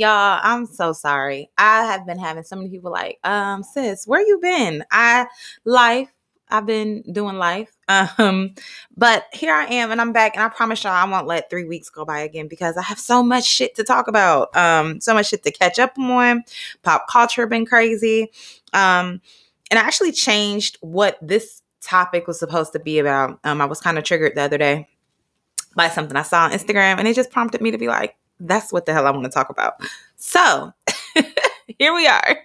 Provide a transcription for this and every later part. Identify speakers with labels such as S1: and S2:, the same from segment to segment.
S1: Y'all, I'm so sorry. I have been having so many people like, um, sis, where you been? I life. I've been doing life. Um, but here I am and I'm back and I promise y'all I won't let three weeks go by again because I have so much shit to talk about. Um, so much shit to catch up on. Pop culture been crazy. Um, and I actually changed what this topic was supposed to be about. Um, I was kind of triggered the other day by something I saw on Instagram and it just prompted me to be like, that's what the hell I want to talk about. So here we are.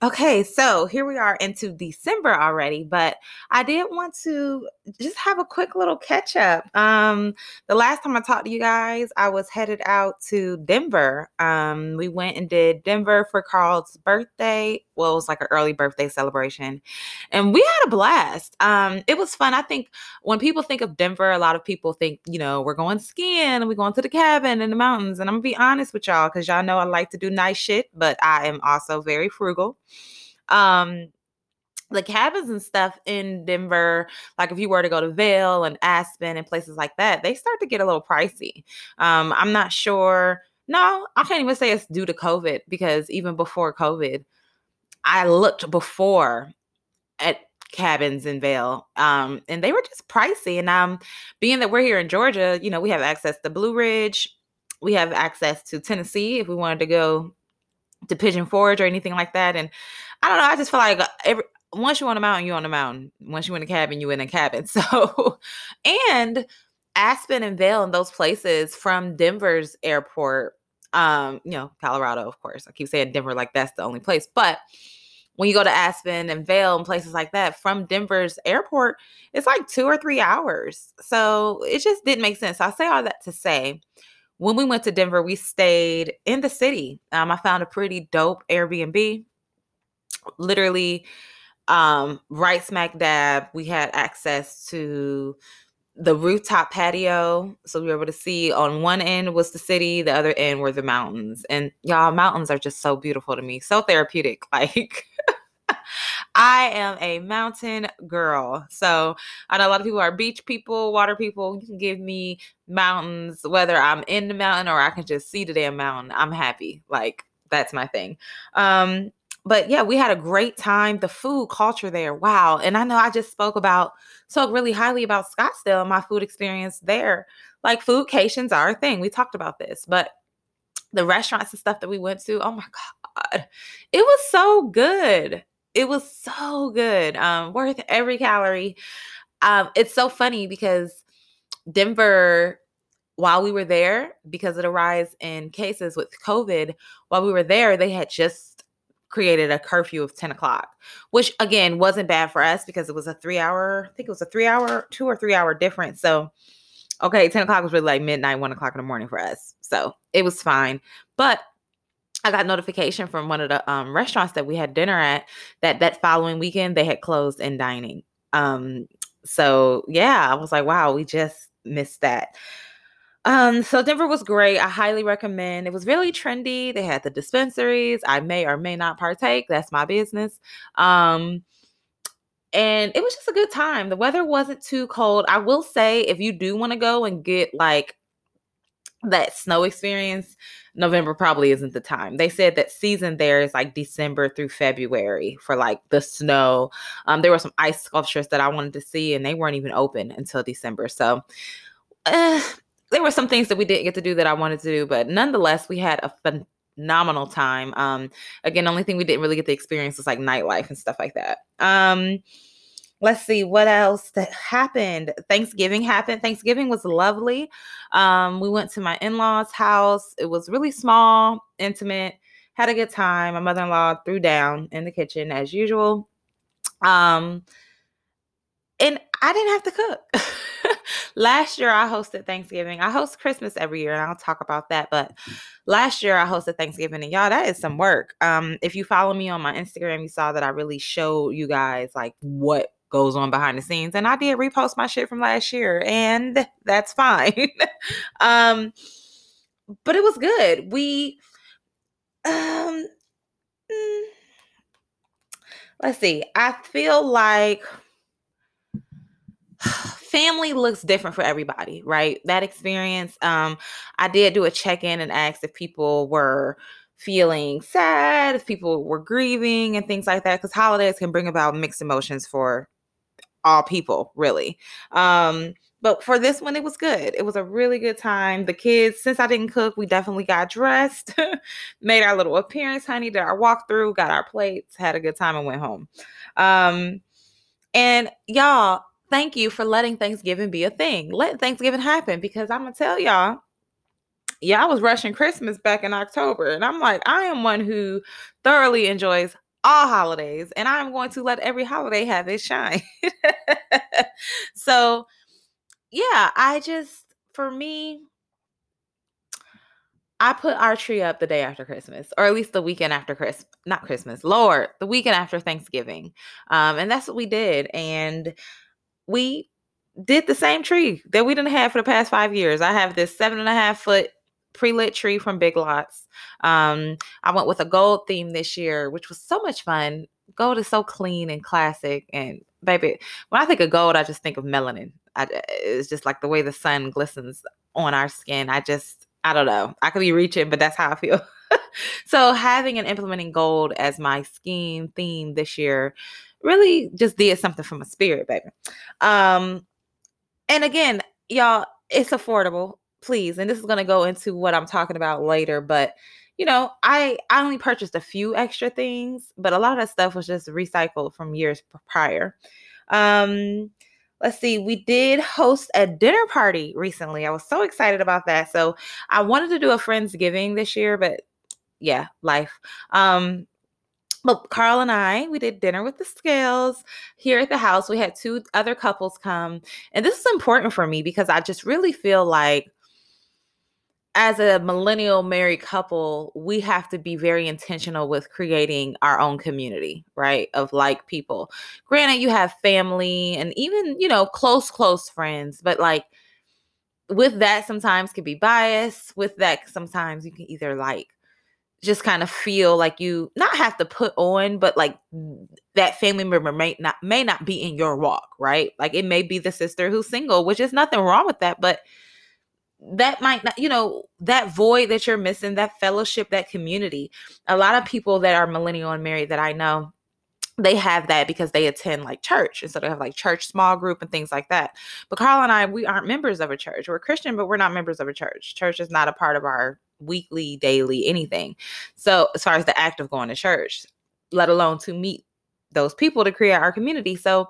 S1: Okay, so here we are into December already, but I did want to just have a quick little catch up. Um, the last time I talked to you guys, I was headed out to Denver. Um, we went and did Denver for Carl's birthday. Well, it was like an early birthday celebration, and we had a blast. Um, it was fun. I think when people think of Denver, a lot of people think, you know, we're going skiing and we're going to the cabin in the mountains. And I'm gonna be honest with y'all, because y'all know I like to do nice shit, but I am also very frugal. Um, the cabins and stuff in Denver, like if you were to go to Vail and Aspen and places like that, they start to get a little pricey. Um, I'm not sure. No, I can't even say it's due to COVID because even before COVID, I looked before at cabins in Vail, um, and they were just pricey. And um, being that we're here in Georgia, you know, we have access to Blue Ridge, we have access to Tennessee if we wanted to go to Pigeon Forge or anything like that. And I don't know, I just feel like every once you're on a mountain, you're on a mountain. Once you're in a cabin, you're in a cabin. So, and Aspen and Vail and those places from Denver's airport, um, you know, Colorado, of course. I keep saying Denver like that's the only place, but when you go to Aspen and Vail and places like that from Denver's airport, it's like two or three hours. So it just didn't make sense. I say all that to say, when we went to Denver, we stayed in the city. Um, I found a pretty dope Airbnb. Literally, um, right smack dab, we had access to the rooftop patio. So we were able to see on one end was the city, the other end were the mountains. And y'all, mountains are just so beautiful to me, so therapeutic. Like, I am a mountain girl. So I know a lot of people are beach people, water people. You can give me mountains, whether I'm in the mountain or I can just see the damn mountain. I'm happy. Like, that's my thing. Um, but yeah, we had a great time. The food culture there, wow. And I know I just spoke about, spoke really highly about Scottsdale and my food experience there. Like food foodcations are a thing. We talked about this, but the restaurants and stuff that we went to, oh my God, it was so good. It was so good. Um, worth every calorie. Um, it's so funny because Denver while we were there, because of the rise in cases with COVID, while we were there, they had just created a curfew of 10 o'clock, which again wasn't bad for us because it was a three hour, I think it was a three hour, two or three hour difference. So, okay, 10 o'clock was really like midnight, one o'clock in the morning for us. So it was fine. But I got notification from one of the um, restaurants that we had dinner at that that following weekend they had closed in dining. Um, so yeah, I was like, wow, we just missed that. Um, so Denver was great. I highly recommend. It was really trendy. They had the dispensaries. I may or may not partake. That's my business. Um, and it was just a good time. The weather wasn't too cold. I will say, if you do want to go and get like that snow experience, November probably isn't the time. They said that season there is like December through February for like the snow. Um, there were some ice sculptures that I wanted to see, and they weren't even open until December. So, uh, there were some things that we didn't get to do that I wanted to do, but nonetheless, we had a phenomenal time. Um, again, the only thing we didn't really get to experience was like nightlife and stuff like that. Um, let's see what else that happened. Thanksgiving happened. Thanksgiving was lovely. Um, we went to my in-laws' house. It was really small, intimate. Had a good time. My mother-in-law threw down in the kitchen as usual. Um, and I didn't have to cook. last year I hosted Thanksgiving. I host Christmas every year and I'll talk about that. But last year I hosted Thanksgiving and y'all, that is some work. Um, if you follow me on my Instagram, you saw that I really showed you guys like what goes on behind the scenes. And I did repost my shit from last year, and that's fine. um, but it was good. We um mm, let's see. I feel like family looks different for everybody, right? That experience, um, I did do a check-in and asked if people were feeling sad, if people were grieving and things like that, because holidays can bring about mixed emotions for all people, really. Um, but for this one, it was good. It was a really good time. The kids, since I didn't cook, we definitely got dressed, made our little appearance, honey, did our walkthrough, got our plates, had a good time, and went home. Um, and y'all, thank you for letting Thanksgiving be a thing. Let Thanksgiving happen because I'm gonna tell y'all, yeah, I was rushing Christmas back in October, and I'm like, I am one who thoroughly enjoys all holidays, and I'm going to let every holiday have its shine. so, yeah, I just, for me, I put our tree up the day after Christmas, or at least the weekend after Christmas, not Christmas, Lord, the weekend after Thanksgiving. Um, and that's what we did. And we did the same tree that we didn't have for the past five years. I have this seven and a half foot pre-lit tree from Big Lots. Um, I went with a gold theme this year, which was so much fun. Gold is so clean and classic. And baby, when I think of gold, I just think of melanin. I, it's just like the way the sun glistens on our skin. I just, I don't know. I could be reaching, but that's how I feel. so having and implementing gold as my scheme theme this year really just did something for my spirit, baby. Um, and again, y'all, it's affordable, please. And this is gonna go into what I'm talking about later, but you know, I I only purchased a few extra things, but a lot of stuff was just recycled from years prior. Um, let's see, we did host a dinner party recently. I was so excited about that. So I wanted to do a Friendsgiving this year, but yeah, life. Um, but Carl and I, we did dinner with the scales here at the house. We had two other couples come. And this is important for me because I just really feel like as a millennial married couple, we have to be very intentional with creating our own community, right? Of like people. Granted, you have family and even, you know, close, close friends, but like with that, sometimes can be biased. With that, sometimes you can either like just kind of feel like you not have to put on, but like that family member may not may not be in your walk, right? Like it may be the sister who's single, which is nothing wrong with that, but that might not, you know, that void that you're missing, that fellowship, that community. A lot of people that are millennial and married that I know, they have that because they attend like church and so they have like church small group and things like that but carl and i we aren't members of a church we're christian but we're not members of a church church is not a part of our weekly, daily, anything. So, as far as the act of going to church, let alone to meet those people to create our community. So,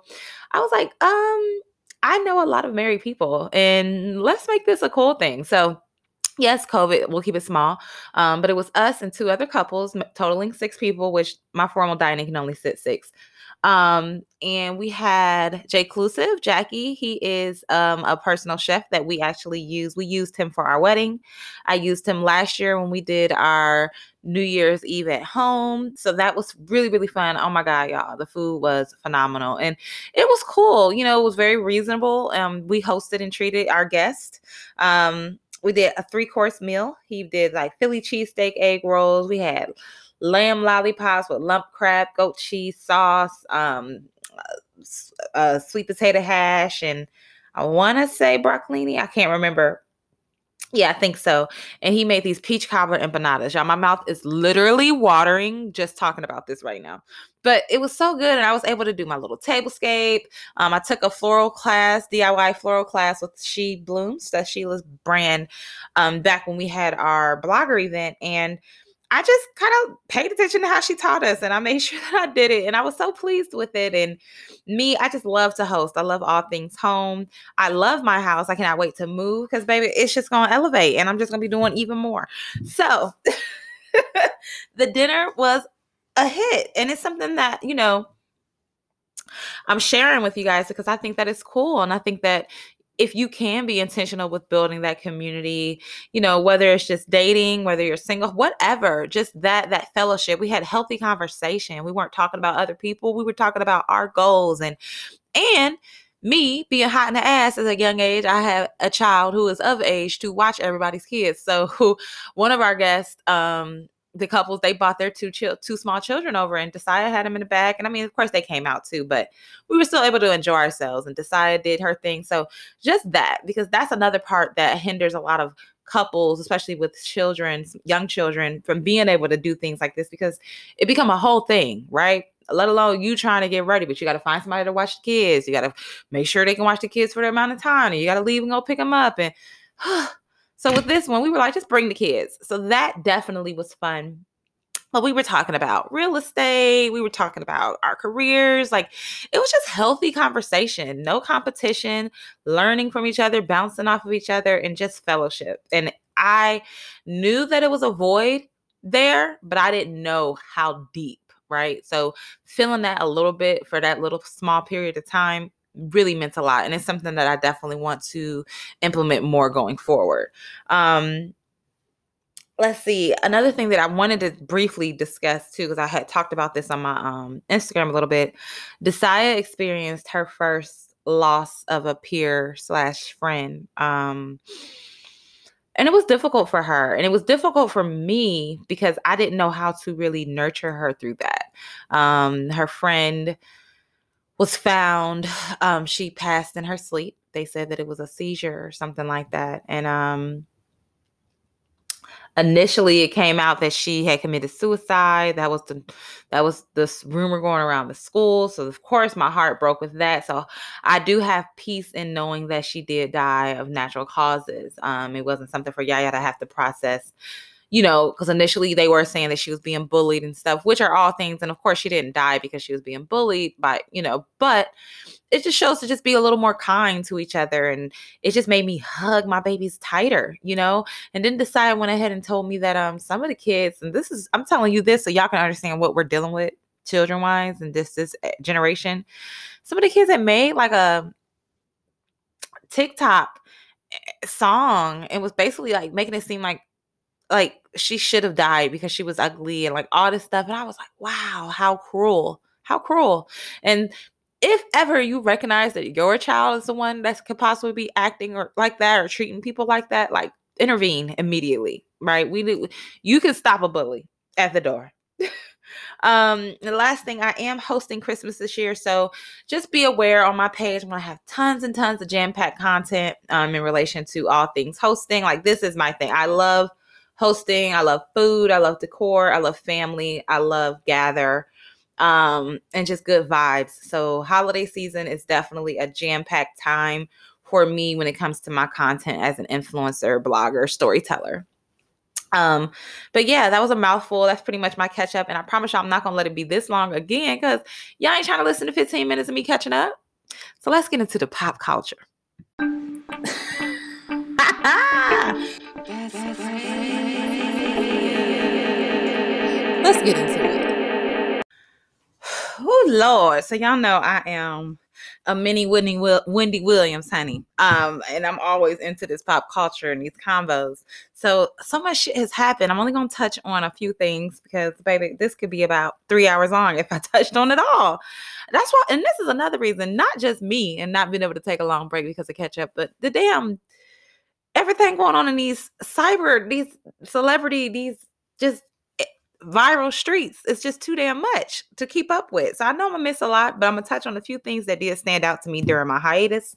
S1: I was like, um, I know a lot of married people, and let's make this a cool thing. So, yes, COVID, we'll keep it small. Um, but it was us and two other couples, totaling six people, which my formal dining can only sit six. Um, and we had Jay Clusive, Jackie. He is um, a personal chef that we actually use. We used him for our wedding. I used him last year when we did our New Year's Eve at home. So that was really, really fun. Oh my God, y'all. The food was phenomenal. And it was cool. You know, it was very reasonable. Um, we hosted and treated our guests. Um, we did a three course meal. He did like Philly cheesesteak, egg rolls. We had lamb lollipops with lump crab, goat cheese sauce, um, uh, sweet potato hash, and I want to say broccolini. I can't remember. Yeah, I think so. And he made these peach cobbler empanadas. Y'all, my mouth is literally watering just talking about this right now. But it was so good, and I was able to do my little tablescape. Um, I took a floral class, DIY floral class with She Blooms, that's Sheila's brand, um, back when we had our blogger event, and I just kind of paid attention to how she taught us and I made sure that I did it. And I was so pleased with it. And me, I just love to host. I love all things home. I love my house. I cannot wait to move because, baby, it's just going to elevate and I'm just going to be doing even more. So the dinner was a hit. And it's something that, you know, I'm sharing with you guys because I think that it's cool. And I think that if you can be intentional with building that community you know whether it's just dating whether you're single whatever just that that fellowship. We had healthy conversation. We weren't talking about other people. We were talking about our goals. And and me being hot in the ass as a young age i have a child who is of age to watch everybody's kids. So one of our guests um the couples they bought their two chil- two small children over and Desaya had them in the back and I mean of course they came out too but we were still able to enjoy ourselves and Desaya did her thing so just that because that's another part that hinders a lot of couples especially with children young children from being able to do things like this because it become a whole thing right? Let alone you trying to get ready but you got to find somebody to watch the kids you got to make sure they can watch the kids for the amount of time and you got to leave and go pick them up and So with this one, we were like, just bring the kids. So that definitely was fun. But we were talking about real estate. We were talking about our careers. Like it was just healthy conversation, no competition, learning from each other, bouncing off of each other, and just fellowship. And I knew that it was a void there, but I didn't know how deep, right? So feeling that a little bit for that little small period of time really meant a lot and it's something that i definitely want to implement more going forward. Um let's see another thing that i wanted to briefly discuss too because i had talked about this on my um instagram a little bit desaya experienced her first loss of a peer slash friend um and it was difficult for her and it was difficult for me because i didn't know how to really nurture her through that. Um her friend was found. Um, she passed in her sleep. They said that it was a seizure or something like that. And um, initially, it came out that she had committed suicide. That was the that was this rumor going around the school. So of course, my heart broke with that. So I do have peace in knowing that she did die of natural causes. Um, it wasn't something for Yaya to have to process you know, because initially they were saying that she was being bullied and stuff, which are all things. And of course, she didn't die because she was being bullied, but, you know, but it just shows to just be a little more kind to each other. And it just made me hug my babies tighter, you know, and then Desaya went ahead and told me that um some of the kids, and this is, I'm telling you this so y'all can understand what we're dealing with children wise and this, this eh, generation. Some of the kids that made like a TikTok eh, song and was basically like making it seem like like she should have died because she was ugly and like all this stuff. And I was like, wow, how cruel. How cruel. And if ever you recognize that your child is the one that could possibly be acting or like that or treating people like that, like intervene immediately, right? We you can stop a bully at the door. um the last thing i am hosting christmas this year so just be aware on my page i'm gonna have tons and tons of jam-packed content um in relation to all things hosting like this is my thing i love hosting. I love food. I love decor. I love family. I love gather um, and just good vibes. So, holiday season is definitely a jam packed time for me when it comes to my content as an influencer, blogger, storyteller. Um, but yeah, that was a mouthful. That's pretty much my catch up. And I promise y'all I'm not gonna let it be this long again because y'all ain't trying to listen to 15 minutes of me catching up. So let's get into the pop culture. Let's get into it. Oh Lord! So y'all know I am a mini Wendy, Wendy Williams, honey. Um, and I'm always into this pop culture and these combos. So so much shit has happened. I'm only gonna touch on a few things because, baby, this could be about three hours long if I touched on it all. That's why, and this is another reason, not just me and not being able to take a long break because of catch up, but the damn everything going on in these cyber, these celebrity, these just viral streets. It's just too damn much to keep up with. So I know I'm gonna miss a lot, but I'm gonna touch on a few things that did stand out to me during my hiatus.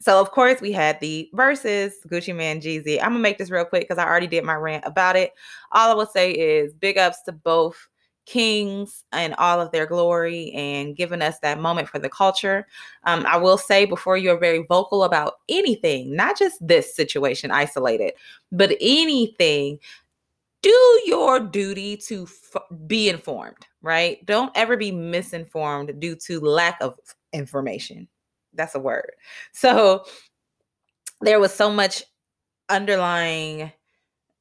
S1: So of course we had the Verzuz Gucci Mane Jeezy. I'm gonna make this real quick because I already did my rant about it. All I will say is big ups to both kings and all of their glory and giving us that moment for the culture. Um, I will say before you're very vocal about anything, not just this situation isolated, but anything, do your duty to f- be informed, right? Don't ever be misinformed due to lack of information. That's a word. So there was so much underlying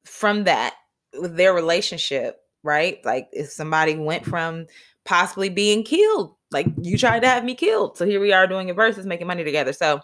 S1: from that with their relationship, right? Like if somebody went from possibly being killed, like you tried to have me killed. So here we are doing it versus making money together. So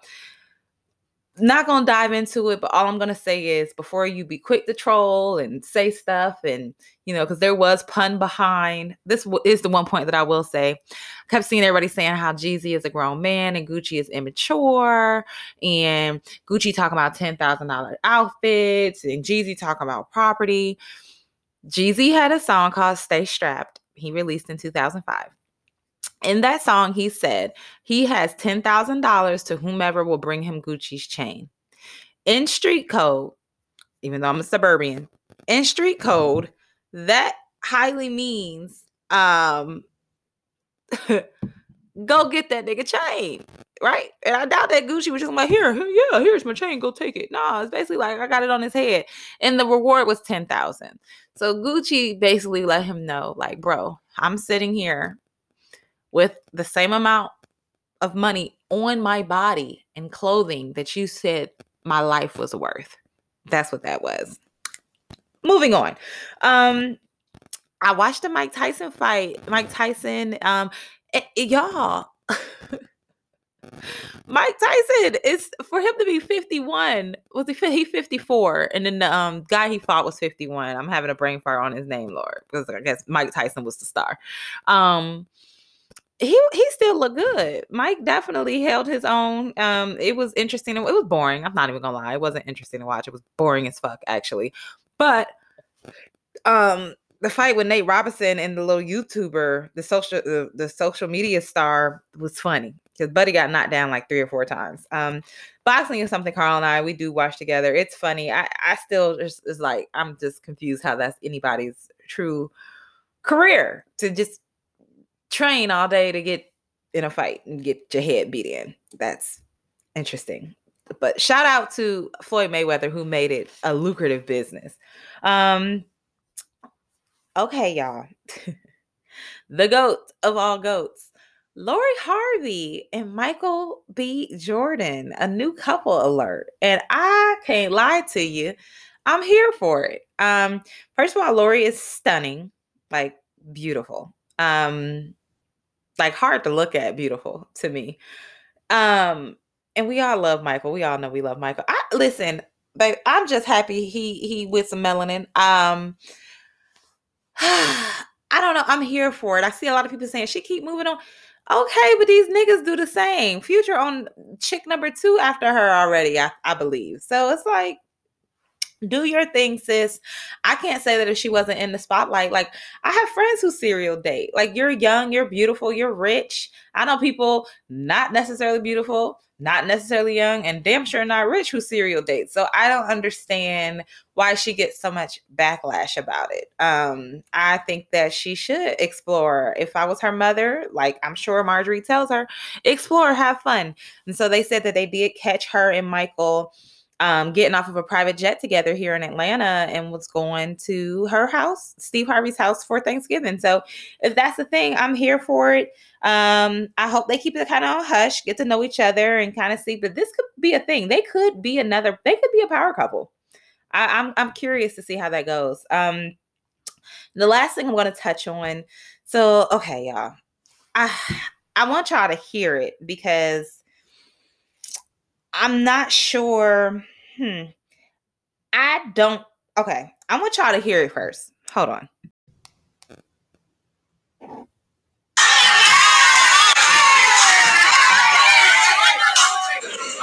S1: not gonna dive into it, but all I'm gonna say is before you be quick to troll and say stuff, and you know, because there was pun behind this is the one point that I will say. I kept seeing everybody saying how Jeezy is a grown man and Gucci is immature, and Gucci talking about ten thousand dollar outfits, and Jeezy talking about property. Jeezy had a song called Stay Strapped. He released in 2005. In that song, he said he has $10,000 to whomever will bring him Gucci's chain. In street code, even though I'm a suburban, in street code, that highly means um go get that nigga chain, right? And I doubt that Gucci was just like, here, yeah, here's my chain, go take it. No, it's basically like I got it on his head, and the reward was ten thousand. So Gucci basically let him know, like, bro, I'm sitting here with the same amount of money on my body and clothing that you said my life was worth. That's what that was. Moving on. Um, I watched the Mike Tyson fight. Mike Tyson, um, it, it, y'all. Mike Tyson is for him to be 51. Was he he 54? And then the um guy he fought was 51. I'm having a brain fire on his name, Lord, because I guess Mike Tyson was the star. Um he he still looked good. Mike definitely held his own. Um, it was interesting. It was boring. I'm not even gonna lie. It wasn't interesting to watch. It was boring as fuck, actually. But um, the fight with Nate Robinson and the little YouTuber, the social the, the social media star, was funny because Buddy got knocked down like three or four times. Um, boxing is something Carl and I we do watch together. It's funny. I I still just is like I'm just confused how that's anybody's true career to just train all day to get in a fight and get your head beat in. That's interesting. But shout out to Floyd Mayweather who made it a lucrative business. Um Okay, y'all. the goat of all goats. Lori Harvey and Michael B. Jordan, a new couple alert. And I can't lie to you, I'm here for it. Um, first of all, Lori is stunning, like beautiful. Um, like hard to look at, beautiful to me. Um, and we all love Michael. We all know we love Michael. I listen, babe, I'm just happy he he with some melanin. Um, I don't know. I'm here for it. I see a lot of people saying she keep moving on. Okay, but these niggas do the same. Future on chick number two after her already, I, I believe. So it's like, do your thing, sis. I can't say that if she wasn't in the spotlight. Like, I have friends who serial date. Like, you're young, you're beautiful, you're rich. I know people not necessarily beautiful, not necessarily young, and damn sure not rich who serial date. So I don't understand why she gets so much backlash about it. Um, I think that she should explore. If I was her mother, like I'm sure Marjorie tells her, explore, have fun. And so they said that they did catch her and Michael um, getting off of a private jet together here in Atlanta and was going to her house, Steve Harvey's house for Thanksgiving. So if that's the thing, I'm here for it. Um, I hope they keep it kind of on hush, get to know each other and kind of see. But this could be a thing. They could be another, they could be a power couple. I, I'm I'm curious to see how that goes. Um the last thing I'm gonna touch on. So okay, y'all. I I want y'all to hear it because I'm not sure. Hmm. I don't. Okay. I want y'all to hear it first. Hold on.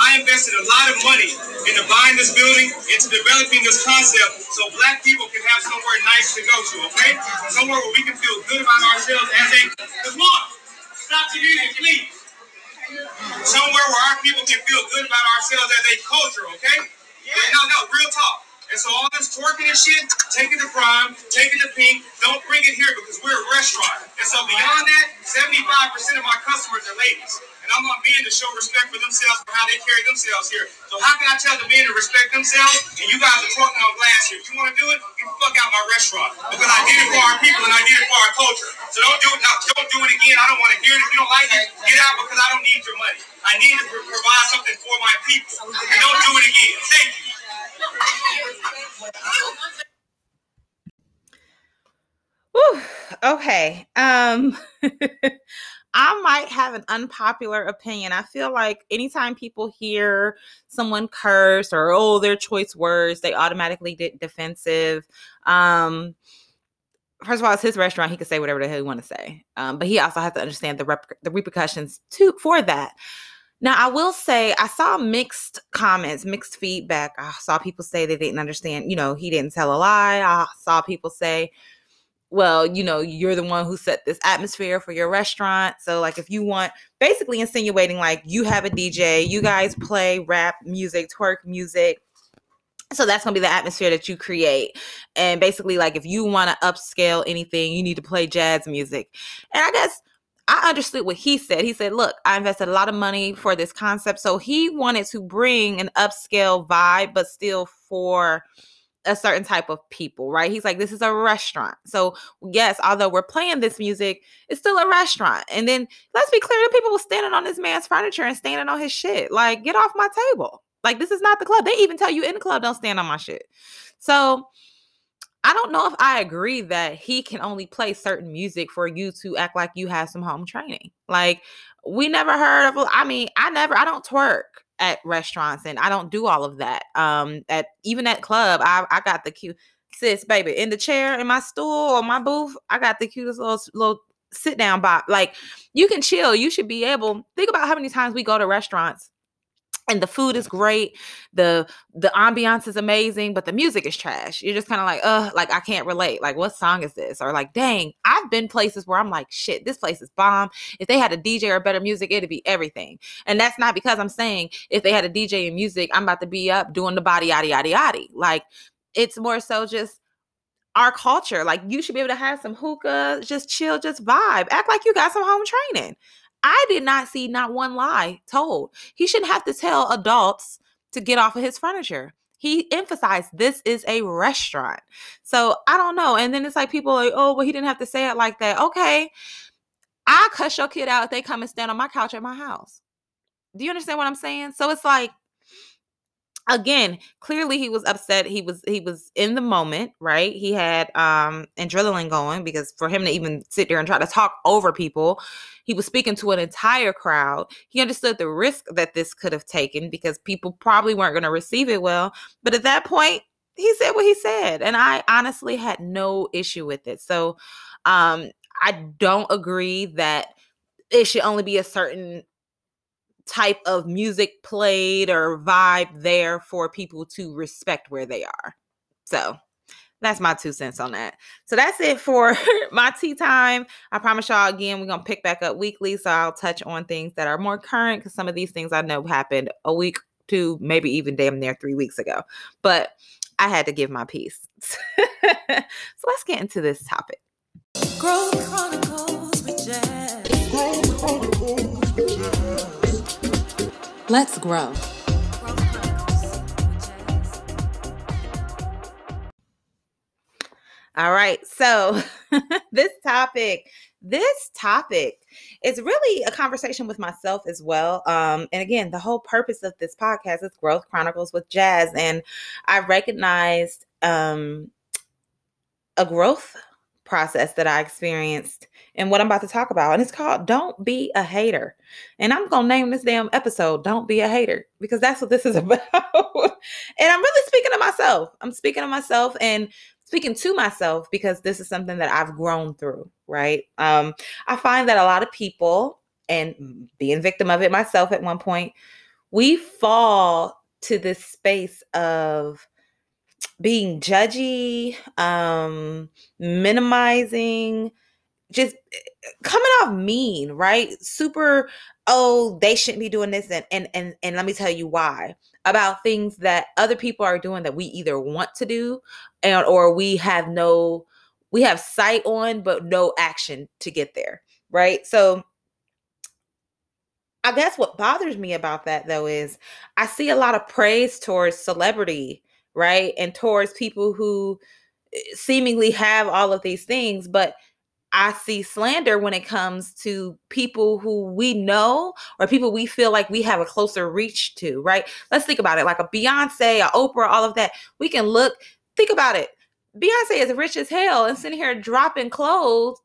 S2: I invested a lot of money into buying this building, into developing this concept, so black people can have somewhere nice to go to, okay? Somewhere where we can feel good about ourselves as a. Come on, stop the music, please somewhere where our people can feel good about ourselves as a culture, okay? Yeah. No, no, real talk. And so all this twerking and shit, taking the prime, taking the pink, don't bring it here because we're a restaurant. And so beyond that, 75% of my customers are ladies. And I want men to show respect for themselves for how they carry themselves here. So how can I tell the men to respect themselves and you guys are talking on glass here? If you want to do it, the fuck out my restaurant. Because I did it for our people and I did it for our culture. So don't do it now. Don't do it again. I don't want to hear it. If you don't like it, get out because I don't need your money. I need to provide something for my people. And don't do it again. Thank you.
S1: Whew, okay. Um I might have an unpopular opinion. I feel like anytime people hear someone curse or oh their choice words, they automatically get defensive. Um first of all, it's his restaurant. He can say whatever the hell he want to say. Um, but he also has to understand the rep- the repercussions to for that. Now, I will say I saw mixed comments, mixed feedback. I saw people say they didn't understand, you know, he didn't tell a lie. I saw people say, well, you know, you're the one who set this atmosphere for your restaurant. So, like, if you want, basically insinuating like you have a DJ, you guys play rap music, twerk music. So that's gonna be the atmosphere that you create. And basically, like, if you want to upscale anything, you need to play jazz music. And I guess I understood what he said. He said, Look, I invested a lot of money for this concept. So he wanted to bring an upscale vibe, but still for a certain type of people, right? He's like, This is a restaurant. So, yes, although we're playing this music, it's still a restaurant. And then let's be clear the people were standing on this man's furniture and standing on his shit. Like, get off my table. Like, this is not the club. They even tell you in the club, don't stand on my shit. So, I don't know if I agree that he can only play certain music for you to act like you have some home training. Like we never heard of I mean, I never I don't twerk at restaurants and I don't do all of that. Um at even at club, I I got the cute sis baby in the chair in my stool or my booth, I got the cutest little little sit down bot. Like you can chill. You should be able think about how many times we go to restaurants and the food is great the the ambiance is amazing but the music is trash. You're just kind of like uh like i can't relate. Like what song is this? Or like dang i've been places where i'm like shit this place is bomb. If they had a dj or better music it'd be everything. And that's not because i'm saying if they had a dj and music i'm about to be up doing the body yada yada yada like it's more so just our culture. Like you should be able to have some hookah just chill just vibe. Act like you got some home training I did not see not one lie told. He shouldn't have to tell adults to get off of his furniture. He emphasized this is a restaurant. So I don't know. And then it's like people like, oh, well, he didn't have to say it like that. Okay. I cuss your kid out if they come and stand on my couch at my house. Do you understand what I'm saying? So it's like, again clearly he was upset he was he was in the moment right? He had um adrenaline going because for him to even sit there and try to talk over people he was speaking to an entire crowd. He understood the risk that this could have taken because people probably weren't going to receive it well but at that point he said what he said and i honestly had no issue with it. So um i don't agree that it should only be a certain type of music played or vibe there for people to respect where they are. So that's my two cents on that. So that's it for my tea time. I promise y'all again, we're gonna pick back up weekly. So I'll touch on things that are more current because some of these things I know happened a week, two, maybe even damn near three weeks ago. But I had to give my piece. so let's get into this topic. Growth Chronicles Let's grow. All right. So, this topic, this topic is really a conversation with myself as well. Um, and again, the whole purpose of this podcast is Growth Chronicles with Jazz. And I recognized um, a growth process that I experienced and what I'm about to talk about. And it's called Don't Be a Hater. And I'm going to name this damn episode Don't Be a Hater because that's what this is about. and I'm really speaking to myself. I'm speaking to myself and speaking to myself because this is something that I've grown through, right? Um, I find that a lot of people, and being victim of it myself at one point, we fall to this space of being judgy, um, minimizing, just eh, coming off mean, right? Super, oh, they shouldn't be doing this, and and and and let me tell you why. About things that other people are doing that we either want to do, and or we have no, we have sight on, but no action to get there, right? So. I guess what bothers me about that though is I see a lot of praise towards celebrity right? And towards people who eh, seemingly have all of these things, but I see slander when it comes to people who we know or people we feel like we have a closer reach to, right? Let's think about it like a Beyonce, a Oprah, all of that. We can look, think about it. Beyonce is rich as hell and sitting here dropping clothes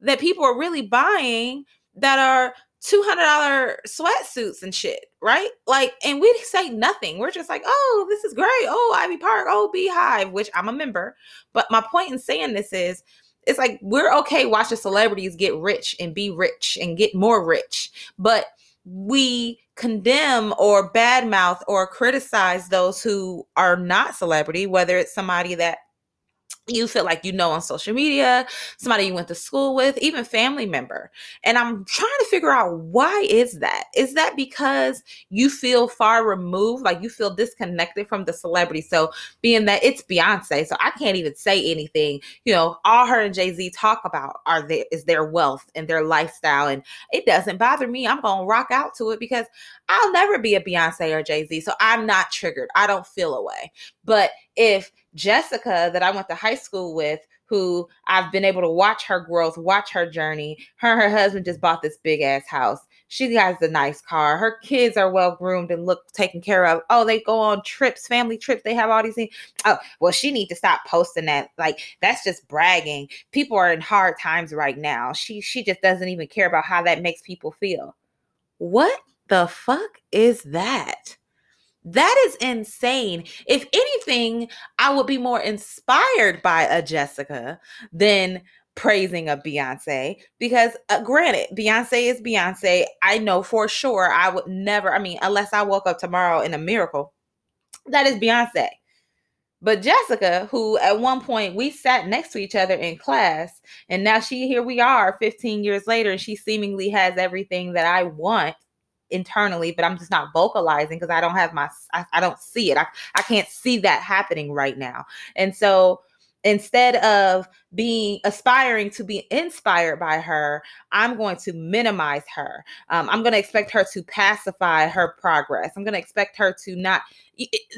S1: that people are really buying that are $200 sweatsuits and shit, right? Like, and we say nothing. We're just like, oh, this is great. Oh, Ivy Park. Oh, BeyHive, which I'm a member. But my point in saying this is, it's like we're okay watching celebrities get rich and be rich and get more rich. But we condemn or badmouth or criticize those who are not celebrity, whether it's somebody that you feel like you know on social media, somebody you went to school with, even family member. And I'm trying to figure out why is that? Is that because you feel far removed, like you feel disconnected from the celebrity? So being that it's Beyonce, so I can't even say anything. You know, all her and Jay-Z talk about are there is their wealth and their lifestyle. And it doesn't bother me. I'm gonna rock out to it because I'll never be a Beyonce or Jay-Z. So I'm not triggered. I don't feel away. But if Jessica, that I went to high school with, who I've been able to watch her growth, watch her journey. Her and her husband just bought this big ass house. She has a nice car. Her kids are well groomed and look taken care of. Oh, they go on trips, family trips. They have all these things. Oh, well, she need to stop posting that. Like that's just bragging. People are in hard times right now. She she just doesn't even care about how that makes people feel. What the fuck is that? That is insane. If anything, I would be more inspired by a Jessica than praising a Beyonce because uh, granted Beyonce is Beyonce. I know for sure I would never I mean unless I woke up tomorrow in a miracle that is Beyonce. But Jessica who at one point we sat next to each other in class and now she here we are 15 years later and she seemingly has everything that I want internally, but I'm just not vocalizing because I don't have my, I, I don't see it. I, I can't see that happening right now. And so instead of being aspiring to be inspired by her, I'm going to minimize her. Um, I'm going to expect her to pacify her progress. I'm going to expect her to not,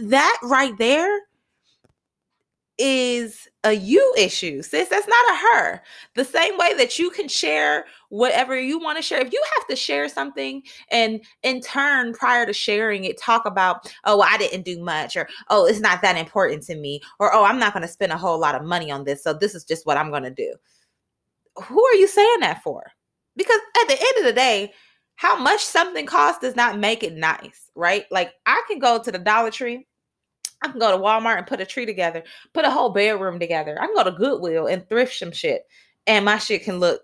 S1: that right there is a you issue, sis. That's not a her. The same way that you can share whatever you want to share. If you have to share something and in turn, prior to sharing it, talk about, oh, I didn't do much, or oh, it's not that important to me, or oh, I'm not going to spend a whole lot of money on this. So this is just what I'm going to do. Who are you saying that for? Because at the end of the day, how much something costs does not make it nice, right? Like I can go to the Dollar Tree I can go to Walmart and put a tree together, put a whole bedroom together. I can go to Goodwill and thrift some shit, and my shit can look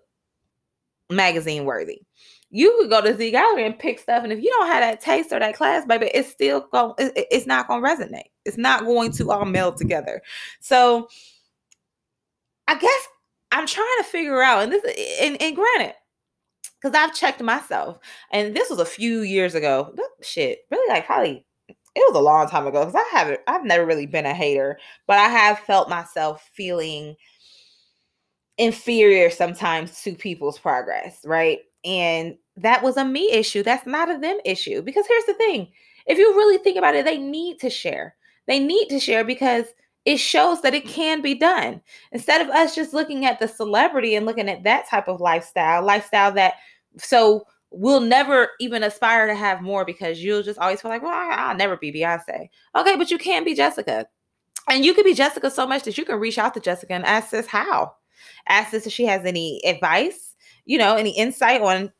S1: magazine worthy. You could go to Z Gallerie and pick stuff, and if you don't have that taste or that class, baby, it's still going. It's not going to resonate. It's not going to all meld together. So, I guess I'm trying to figure out, and this, and, and granted, because I've checked myself, and this was a few years ago. Shit, really, like probably it was a long time ago because I haven't I've never really been a hater, but I have felt myself feeling inferior sometimes to people's progress, right? And that was a me issue. That's not a them issue. Because here's the thing if you really think about it, they need to share. They need to share because it shows that it can be done. Instead of us just looking at the celebrity and looking at that type of lifestyle, lifestyle that so will never even aspire to have more because you'll just always feel like, well, I, will never be Beyonce. Okay, but you can be Jessica. And you can be Jessica so much that you can reach out to Jessica and ask this how. Ask this if she has any advice, you know, any insight on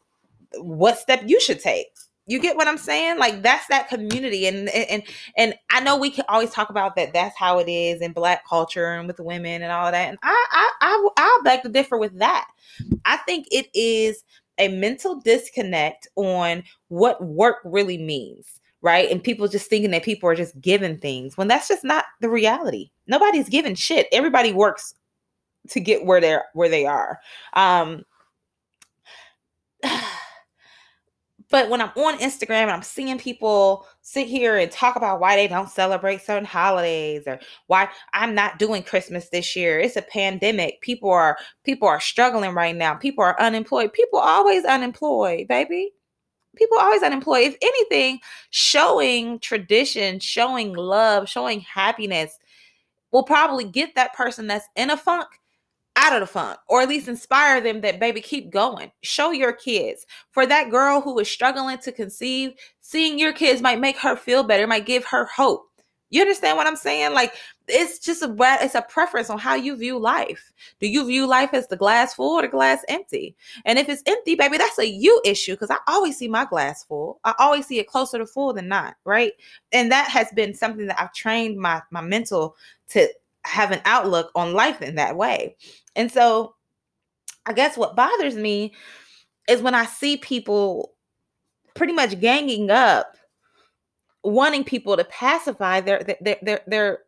S1: what step you should take. You get what I'm saying? Like that's that community, and and and I know we can always talk about that. That's how it is in Black culture and with women and all of that. And I I I I'll beg to differ with that. I think it is a mental disconnect on what work really means right? And people just thinking that people are just given things when that's just not the reality. Nobody's given shit. Everybody works to get where they're where they are. Um But when I'm on Instagram and I'm seeing people sit here and talk about why they don't celebrate certain holidays or why I'm not doing Christmas this year, it's a pandemic. People are people are struggling right now. People are unemployed. People are always unemployed, baby. People always unemployed. If anything, showing tradition, showing love, showing happiness will probably get that person that's in a funk out of the funk or at least inspire them that baby keep going. Show your kids. For that girl who is struggling to conceive seeing your kids might make her feel better might give her hope. You understand what i'm saying? Like it's just a it's a preference on how you view life. Do you view life as the glass full or the glass empty? And if it's empty baby that's a you issue because i always see my glass full. I always see it closer to full than not right? And that has been something that i've trained my my mental to have an outlook on life in that way. And so I guess what bothers me is when I see people pretty much ganging up, wanting people to pacify their their their, their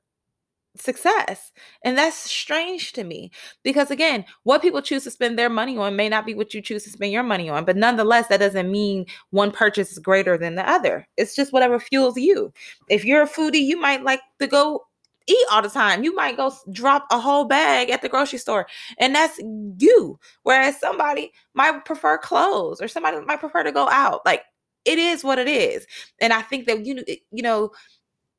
S1: success. And that's strange to me because, again, what people choose to spend their money on may not be what you choose to spend your money on. But nonetheless, that doesn't mean one purchase is greater than the other. It's just whatever fuels you. If you're a foodie, you might like to go eat all the time. You might go drop a whole bag at the grocery store, and that's you. Whereas somebody might prefer clothes or somebody might prefer to go out. Like, it is what it is. And I think that you you know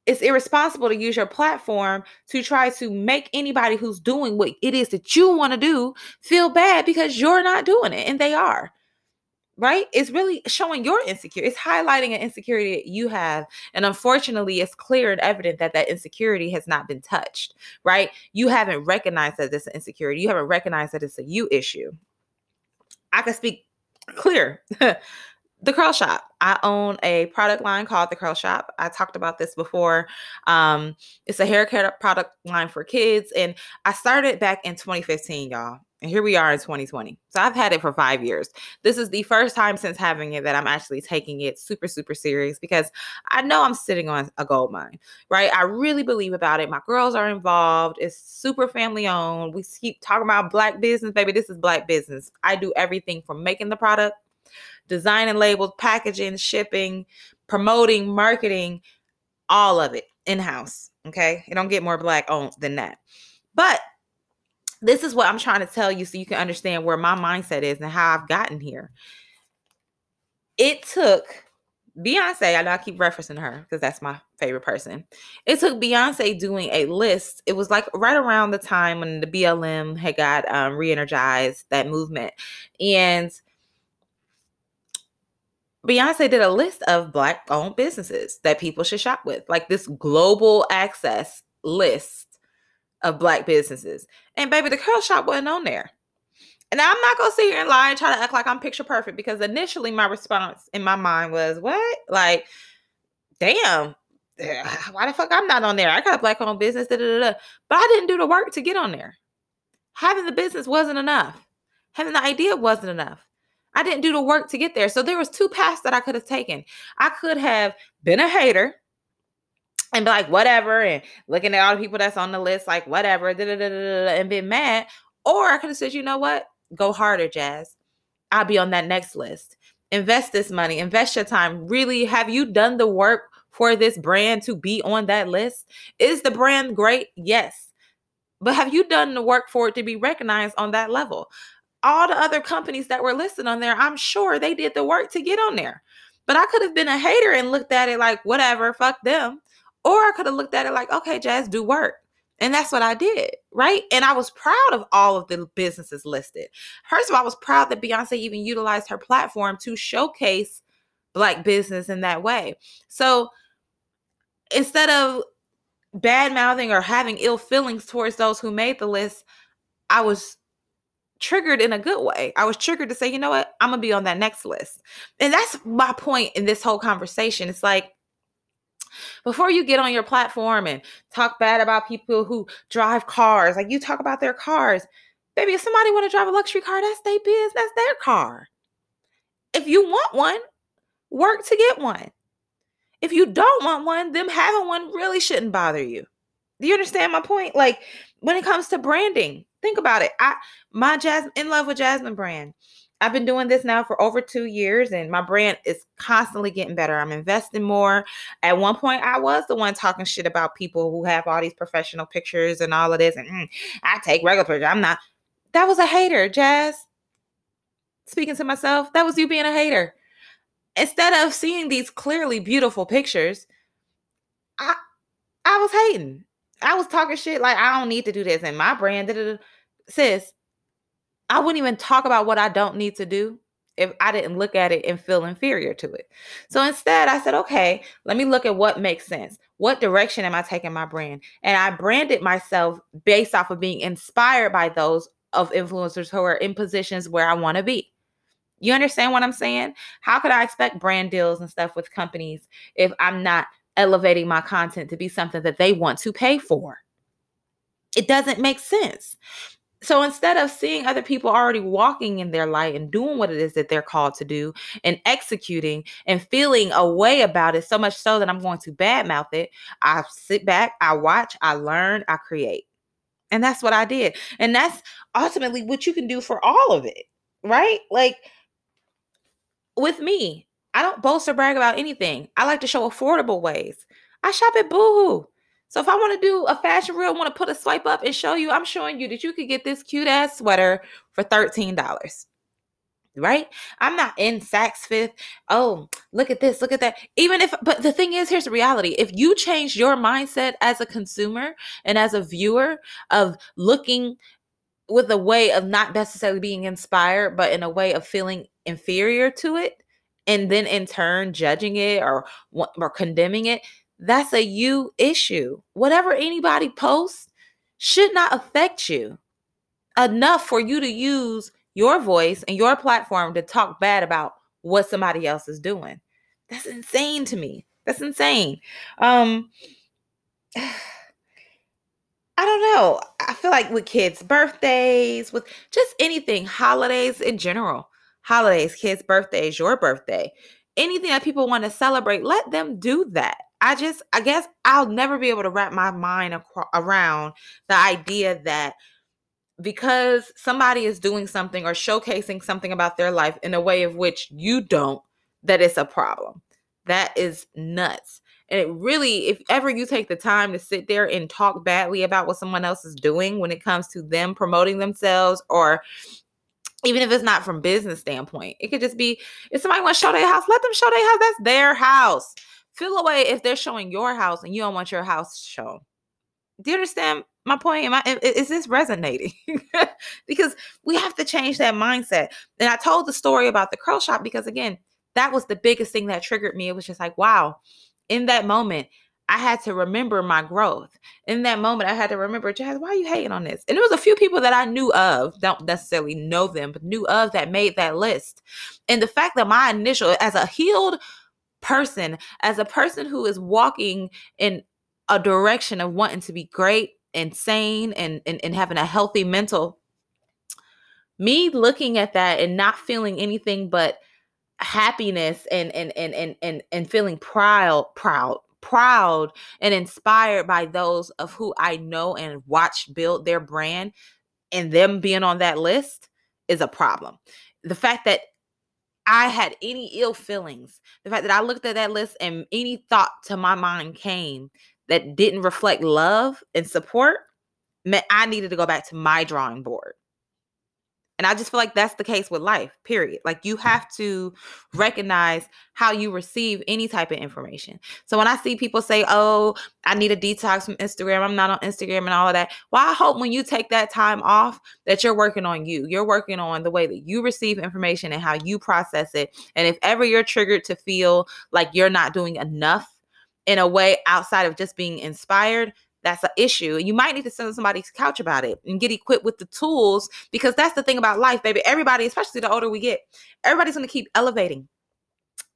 S1: it's irresponsible to use your platform to try to make anybody who's doing what it is that you want to do feel bad because you're not doing it and they are right? It's really showing your insecure it's highlighting an insecurity that you have and unfortunately it's clear and evident that that insecurity has not been touched right? You haven't recognized that it's an insecurity you haven't recognized that it's a you issue. I can speak clear. The curl shop. I own a product line called the curl shop. I talked about this before. Um, it's a hair care product line for kids and i started back in 2015 y'all and here we are in 2020 so i've had it for five years. This is the first time since having it that i'm actually taking it super super serious because i know i'm sitting on a gold mine right? I really believe about it. My girls are involved. It's super family owned. We keep talking about black business baby. This is black business. I do everything from making the product designing labels, packaging, shipping, promoting, marketing, all of it in house. Okay. It don't get more black owned than that. But this is what I'm trying to tell you so you can understand where my mindset is and how I've gotten here. It took Beyonce, I know I keep referencing her because that's my favorite person. It took Beyonce doing a list. It was like right around the time when the BLM had got um, re energized, that movement. And Beyonce did a list of black owned businesses that people should shop with, like this global access list of black businesses. And baby, the curl shop wasn't on there. And I'm not gonna sit here and lie and try to act like I'm picture perfect because initially my response in my mind was, What? Like, damn, why the fuck I'm not on there? I got a black owned business, da, da, da. but I didn't do the work to get on there. Having the business wasn't enough. Having the idea wasn't enough. I didn't do the work to get there. So there was two paths that I could have taken. I could have been a hater and be like, whatever, and looking at all the people that's on the list, like whatever, and been mad. Or I could have said, you know what? Go harder, Jazz. I'll be on that next list. Invest this money, invest your time. Really, have you done the work for this brand to be on that list? Is the brand great? Yes. But have you done the work for it to be recognized on that level? all the other companies that were listed on there, I'm sure they did the work to get on there. But I could have been a hater and looked at it like, whatever, fuck them. Or I could have looked at it like, okay, Jazz, do work. And that's what I did, right? And I was proud of all of the businesses listed. First of all, I was proud that Beyonce even utilized her platform to showcase Black business in that way. So instead of bad mouthing or having ill feelings towards those who made the list, I was triggered in a good way. I was triggered to say, you know what, I'm gonna be on that next list. And that's my point in this whole conversation. It's like, before you get on your platform and talk bad about people who drive cars, like you talk about their cars, baby, if somebody want to drive a luxury car, that's their business, that's their car. If you want one, work to get one. If you don't want one, them having one really shouldn't bother you. Do you understand my point? Like when it comes to branding, Think about it. I my Jasmine in love with Jasmine brand. I've been doing this now for over two years, and my brand is constantly getting better. I'm investing more. At one point, I was the one talking shit about people who have all these professional pictures and all of this, and mm, I take regular pictures. I'm not. That was a hater, Jazz. Speaking to myself, that was you being a hater. Instead of seeing these clearly beautiful pictures, I I was hating. I was talking shit like I don't need to do this and my brand da-da-da. sis I wouldn't even talk about what I don't need to do if I didn't look at it and feel inferior to it. So instead, I said, okay, let me look at what makes sense. What direction am I taking my brand? And I branded myself based off of being inspired by those of influencers who are in positions where I want to be. You understand what I'm saying? How could I expect brand deals and stuff with companies if I'm not elevating my content to be something that they want to pay for. It doesn't make sense. So instead of seeing other people already walking in their light and doing what it is that they're called to do and executing and feeling a way about it, so much so that I'm going to badmouth it, I sit back, I watch, I learn, I create. And that's what I did. And that's ultimately what you can do for all of it, right? Like with me, I don't boast or brag about anything. I like to show affordable ways. I shop at Boohoo. So if I want to do a fashion reel, want to put a swipe up and show you, I'm showing you that you could get this cute ass sweater for $13. Right? I'm not in Saks Fifth. Oh, look at this, look at that. Even if, but the thing is, here's the reality. If you change your mindset as a consumer and as a viewer of looking with a way of not necessarily being inspired, but in a way of feeling inferior to it, and then in turn judging it or or condemning it, that's a you issue. Whatever anybody posts should not affect you enough for you to use your voice and your platform to talk bad about what somebody else is doing. That's insane to me. That's insane. Um I don't know. I feel like with kids' birthdays, with just anything, holidays in general, holidays, kids' birthdays, your birthday, anything that people want to celebrate, let them do that. I just, I guess I'll never be able to wrap my mind around the idea that because somebody is doing something or showcasing something about their life in a way of which you don't, that it's a problem. That is nuts. And it really, if ever you take the time to sit there and talk badly about what someone else is doing when it comes to them promoting themselves or even if it's not from business standpoint, it could just be if somebody wants to show their house, let them show their house. That's their house feel away if they're showing your house and you don't want your house shown. Do you understand my point? Am I, is this resonating? because we have to change that mindset. And I told the story about the curl shop because, again, that was the biggest thing that triggered me. It was just like, wow, in that moment, I had to remember my growth. In that moment, I had to remember, Jazz, why are you hating on this? And there was a few people that I knew of, don't necessarily know them, but knew of that made that list. And the fact that my initial, as a healed person, as a person who is walking in a direction of wanting to be great and sane and, and, and having a healthy mental, me looking at that and not feeling anything but happiness and and and and and, and feeling proud, proud, proud and inspired by those of who I know and watch build their brand and them being on that list is a problem. The fact that I had any ill feelings, the fact that I looked at that list and any thought to my mind came that didn't reflect love and support, meant I needed to go back to my drawing board. And I just feel like that's the case with life, period. Like you have to recognize how you receive any type of information. So when I see people say, oh, I need a detox from Instagram, I'm not on Instagram and all of that. Well, I hope when you take that time off that you're working on you. You're working on the way that you receive information and how you process it. And if ever you're triggered to feel like you're not doing enough in a way outside of just being inspired, that's an issue. And you might need to send somebody to couch about it and get equipped with the tools because that's the thing about life, baby. Everybody, especially the older we get, everybody's going to keep elevating.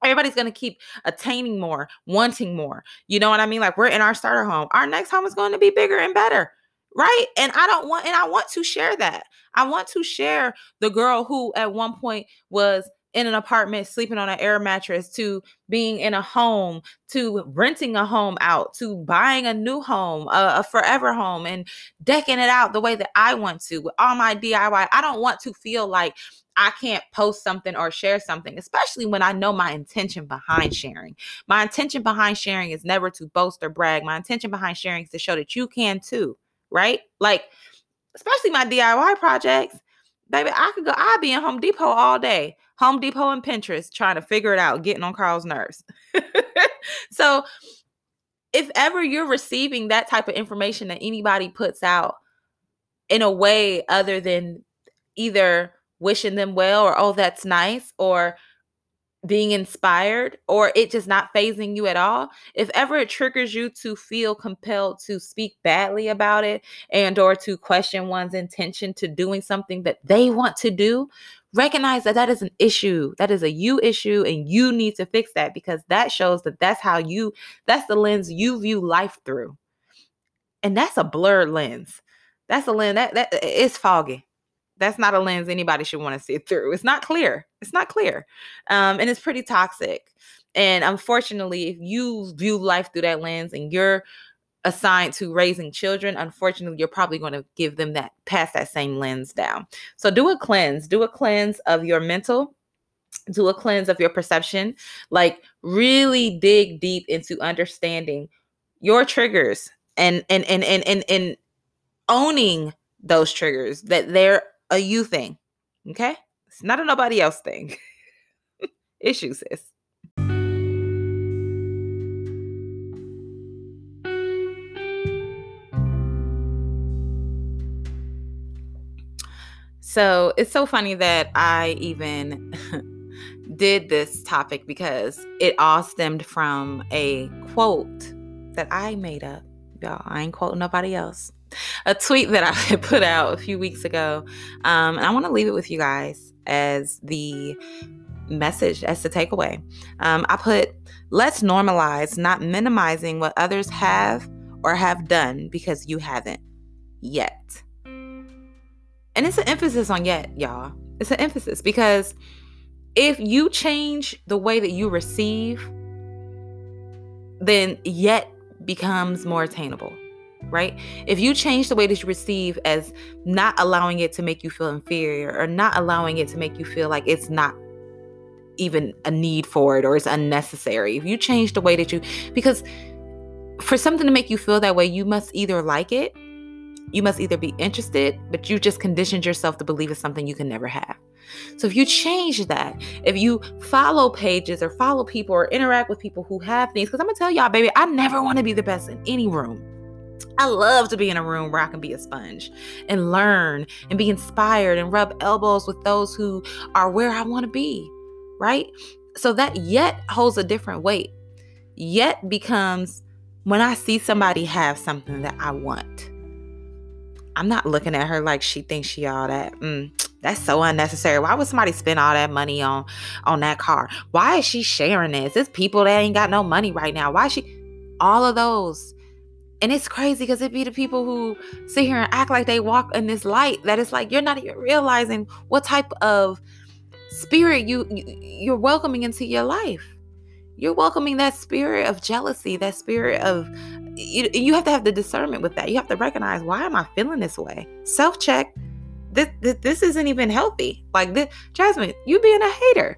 S1: Everybody's going to keep attaining more, wanting more. You know what I mean? Like we're in our starter home. Our next home is going to be bigger and better. Right. And I don't want, and I want to share that. I want to share the girl who at one point was in an apartment sleeping on an air mattress to being in a home to renting a home out to buying a new home a, a, forever home and decking it out the way that i want to with all my diy i don't want to feel like i can't post something or share something especially when i know my intention behind sharing. My intention behind sharing is never to boast or brag. My intention behind sharing is to show that you can too right? Like especially my diy projects baby i could go i'd be in home depot all day Home Depot and Pinterest trying to figure it out, getting on Carl's nerves. so, if ever you're receiving that type of information that anybody puts out in a way other than either wishing them well or, oh, that's nice, or being inspired or it just not phasing you at all if ever it triggers you to feel compelled to speak badly about it and or to question one's intention to doing something that they want to do recognize that that is an issue that is a you issue and you need to fix that because that shows that that's how you that's the lens you view life through and that's a blurred lens That's a lens that that it's foggy. That's not a lens anybody should want to see through. It's not clear. It's not clear. Um, and it's pretty toxic. And unfortunately, if you view life through that lens and you're assigned to raising children, unfortunately, you're probably going to give them that pass that same lens down. So do a cleanse, do a cleanse of your mental, do a cleanse of your perception, like really dig deep into understanding your triggers and and and and and, and owning those triggers that they're a you thing. Okay? It's not a nobody else thing. Issues, sis. So it's so funny that I even did this topic because it all stemmed from a quote that I made up. Y'all, I ain't quoting nobody else. A tweet that I had put out a few weeks ago. Um, and I want to leave it with you guys as the message, as the takeaway. Um, I put, let's normalize not minimizing what others have or have done because you haven't yet. And it's an emphasis on yet, y'all. It's an emphasis because if you change the way that you receive, then yet becomes more attainable, right? If you change the way that you receive as not allowing it to make you feel inferior or not allowing it to make you feel like it's not even a need for it or it's unnecessary, if you change the way that you, because for something to make you feel that way, you must either like it you must either be interested, but you just conditioned yourself to believe it's something you can never have. So if you change that, if you follow pages or follow people or interact with people who have things, because I'm gonna tell y'all, baby, I never want to be the best in any room. I love to be in a room where I can be a sponge and learn and be inspired and rub elbows with those who are where I want to be, right? So that yet holds a different weight. Yet becomes when I see somebody have something that I want I'm not looking at her like she thinks she all that. Mm, that's so unnecessary. Why would somebody spend all that money on on that car? Why is she sharing this? It's people that ain't got no money right now. Why she all of those? And it's crazy because it be the people who sit here and act like they walk in this light that it's like you're not even realizing what type of spirit you, you you're welcoming into your life. You're welcoming that spirit of jealousy, that spirit of you, you have to have the discernment with that. You have to recognize why am I feeling this way? Self check. This, this, this isn't even healthy. Like this, Jasmine, you being a hater,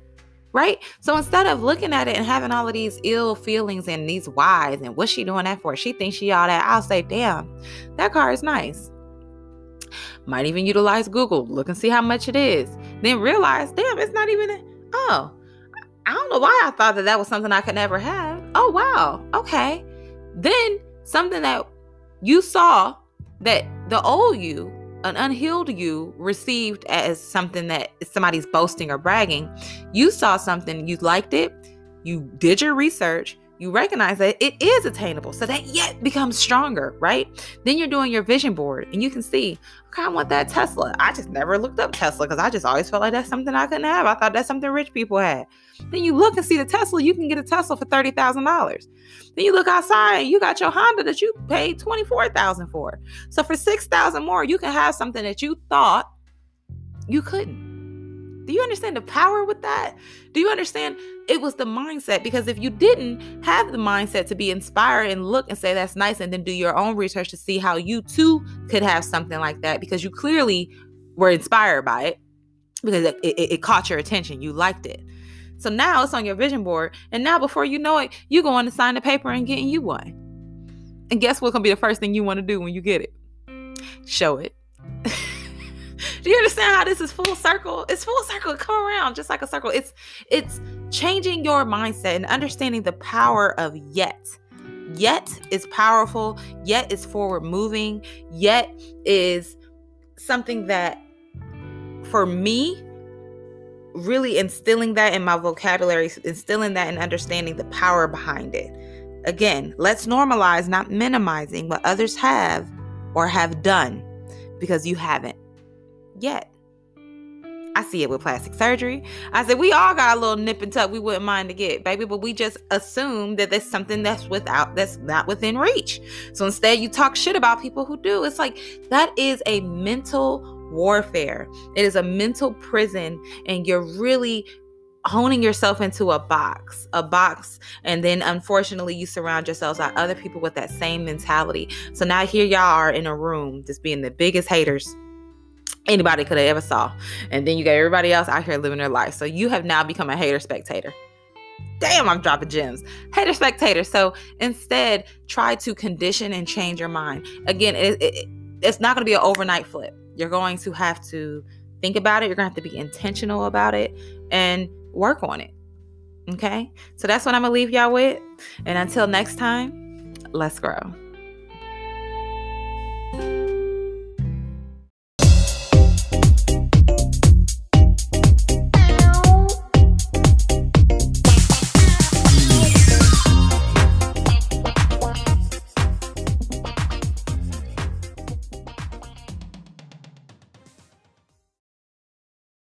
S1: right? So instead of looking at it and having all of these ill feelings and these whys and what's she doing that for? She thinks she all that. I'll say, damn, that car is nice. Might even utilize Google, look and see how much it is. Then realize, damn, it's not even. A, oh, I don't know why I thought that that was something I could never have. Oh wow, okay. Then something that you saw that the old you, an unhealed you, received as something that somebody's boasting or bragging, you saw something, you liked it, you did your research, you recognize that it is attainable. So that yet becomes stronger, right? Then you're doing your vision board and you can see, okay, I want that Tesla. I just never looked up Tesla because I just always felt like that's something I couldn't have. I thought that's something rich people had. Then you look and see the Tesla, you can get a Tesla for $30,000. Then you look outside, and you got your Honda that you paid 24000 for. So for 6000 more, you can have something that you thought you couldn't. Do you understand the power with that? Do you understand it was the mindset? Because if you didn't have the mindset to be inspired and look and say that's nice and then do your own research to see how you too could have something like that because you clearly were inspired by it because it, it, it caught your attention. You liked it. So now it's on your vision board. And now before you know it, you go on to sign the paper and getting you one. And guess what's gonna be the first thing you want to do when you get it? Show it. do you understand how this is full circle? It's full circle. Come around just like a circle. It's it's changing your mindset and understanding the power of yet. Yet is powerful, yet is forward moving, yet is something that for me really instilling that in my vocabulary, instilling that and understanding the power behind it. Again, let's normalize not minimizing what others have or have done because you haven't yet. I see it with plastic surgery. I said, we all got a little nip and tuck we wouldn't mind to get, baby, but we just assume that there's something that's without, that's not within reach. So instead, you talk shit about people who do. It's like that is a mental warfare, it is a mental prison, and you're really honing yourself into a box, a box, and then unfortunately you surround yourselves by other people with that same mentality. So now here y'all are in a room just being the biggest haters anybody could have ever saw. And then you got everybody else out here living their life. So you have now become a hater spectator. Damn, I'm dropping gems. Hater spectator. So instead, try to condition and change your mind. Again, it, it, it's not going to be an overnight flip. You're going to have to think about it. You're going to have to be intentional about it and work on it. Okay? So that's what I'm going to leave y'all with. And until next time, let's grow.